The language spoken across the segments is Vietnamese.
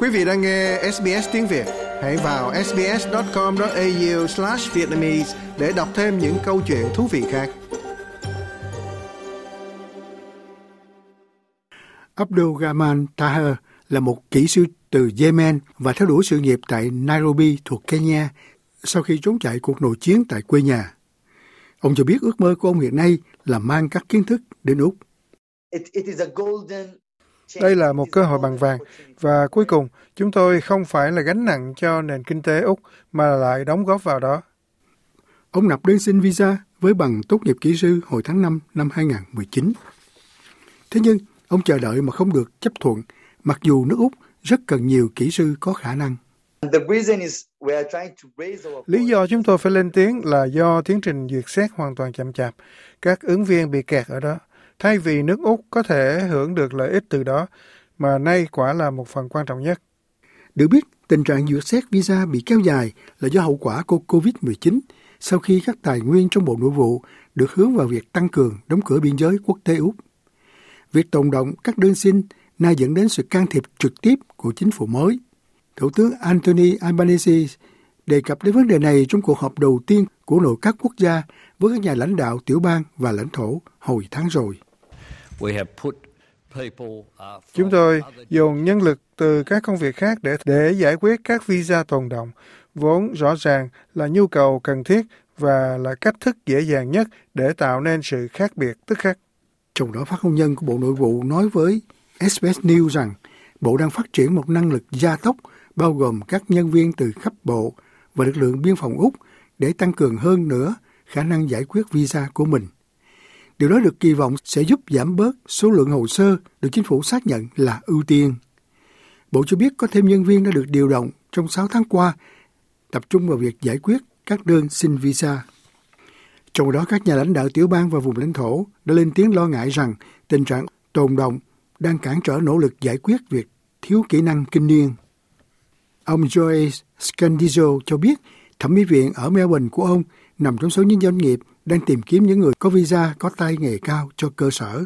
Quý vị đang nghe SBS tiếng Việt, hãy vào sbs.com.au/vietnamese để đọc thêm những câu chuyện thú vị khác. Abdul Rahman Taher là một kỹ sư từ Yemen và theo đuổi sự nghiệp tại Nairobi thuộc Kenya sau khi trốn chạy cuộc nội chiến tại quê nhà. Ông cho biết ước mơ của ông hiện nay là mang các kiến thức đến Úc. Đây là một cơ hội bằng vàng và cuối cùng chúng tôi không phải là gánh nặng cho nền kinh tế Úc mà lại đóng góp vào đó. Ông nộp đơn xin visa với bằng tốt nghiệp kỹ sư hồi tháng 5 năm 2019. Thế nhưng ông chờ đợi mà không được chấp thuận mặc dù nước Úc rất cần nhiều kỹ sư có khả năng. Lý do chúng tôi phải lên tiếng là do tiến trình duyệt xét hoàn toàn chậm chạp. Các ứng viên bị kẹt ở đó. Thay vì nước Úc có thể hưởng được lợi ích từ đó, mà nay quả là một phần quan trọng nhất. Được biết, tình trạng duyệt xét visa bị kéo dài là do hậu quả của COVID-19 sau khi các tài nguyên trong Bộ Nội vụ được hướng vào việc tăng cường đóng cửa biên giới quốc tế Úc. Việc tồn động các đơn xin nay dẫn đến sự can thiệp trực tiếp của chính phủ mới. Thủ tướng Anthony Albanese đề cập đến vấn đề này trong cuộc họp đầu tiên của nội các quốc gia với các nhà lãnh đạo tiểu bang và lãnh thổ hồi tháng rồi. Chúng tôi dùng nhân lực từ các công việc khác để để giải quyết các visa tồn động, vốn rõ ràng là nhu cầu cần thiết và là cách thức dễ dàng nhất để tạo nên sự khác biệt tức khắc. Trong đó phát ngôn nhân của Bộ Nội vụ nói với SBS News rằng Bộ đang phát triển một năng lực gia tốc bao gồm các nhân viên từ khắp bộ và lực lượng biên phòng Úc để tăng cường hơn nữa khả năng giải quyết visa của mình. Điều đó được kỳ vọng sẽ giúp giảm bớt số lượng hồ sơ được chính phủ xác nhận là ưu tiên. Bộ cho biết có thêm nhân viên đã được điều động trong 6 tháng qua, tập trung vào việc giải quyết các đơn xin visa. Trong đó, các nhà lãnh đạo tiểu bang và vùng lãnh thổ đã lên tiếng lo ngại rằng tình trạng tồn động đang cản trở nỗ lực giải quyết việc thiếu kỹ năng kinh niên. Ông Joe Scandizo cho biết, thẩm mỹ viện ở Melbourne của ông nằm trong số những doanh nghiệp đang tìm kiếm những người có visa có tay nghề cao cho cơ sở.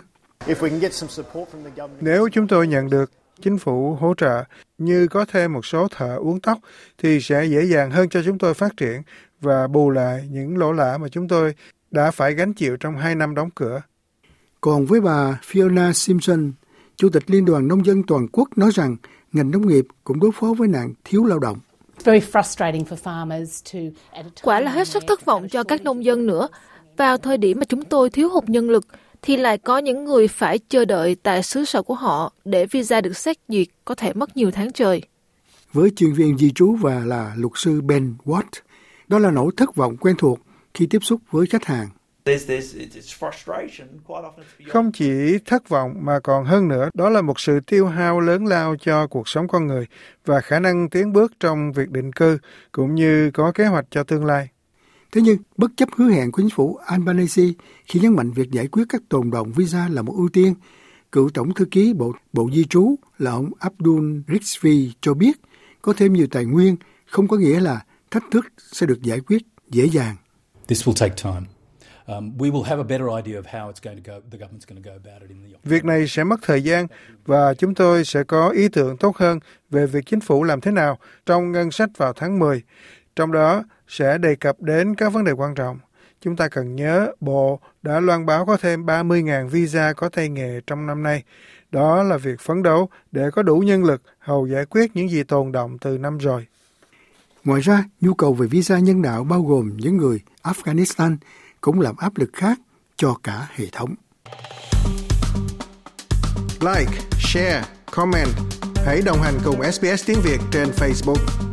Nếu chúng tôi nhận được chính phủ hỗ trợ như có thêm một số thợ uống tóc thì sẽ dễ dàng hơn cho chúng tôi phát triển và bù lại những lỗ lã mà chúng tôi đã phải gánh chịu trong hai năm đóng cửa. Còn với bà Fiona Simpson, Chủ tịch Liên đoàn Nông dân Toàn quốc nói rằng ngành nông nghiệp cũng đối phó với nạn thiếu lao động. Quả là hết sức thất vọng cho các nông dân nữa. Vào thời điểm mà chúng tôi thiếu hụt nhân lực, thì lại có những người phải chờ đợi tại xứ sở của họ để visa được xét duyệt có thể mất nhiều tháng trời. Với chuyên viên di trú và là luật sư Ben Watt, đó là nỗi thất vọng quen thuộc khi tiếp xúc với khách hàng. Không chỉ thất vọng mà còn hơn nữa, đó là một sự tiêu hao lớn lao cho cuộc sống con người và khả năng tiến bước trong việc định cư cũng như có kế hoạch cho tương lai. Thế nhưng, bất chấp hứa hẹn của chính phủ Albanese khi nhấn mạnh việc giải quyết các tồn động visa là một ưu tiên, cựu tổng thư ký Bộ Bộ Di trú là ông Abdul Rizvi cho biết có thêm nhiều tài nguyên không có nghĩa là thách thức sẽ được giải quyết dễ dàng. This will take time. Việc này sẽ mất thời gian và chúng tôi sẽ có ý tưởng tốt hơn về việc chính phủ làm thế nào trong ngân sách vào tháng 10. Trong đó sẽ đề cập đến các vấn đề quan trọng. Chúng ta cần nhớ Bộ đã loan báo có thêm 30.000 visa có tay nghề trong năm nay. Đó là việc phấn đấu để có đủ nhân lực hầu giải quyết những gì tồn động từ năm rồi. Ngoài ra, nhu cầu về visa nhân đạo bao gồm những người Afghanistan cũng làm áp lực khác cho cả hệ thống. Like, share, comment. Hãy đồng hành cùng SBS tiếng Việt trên Facebook.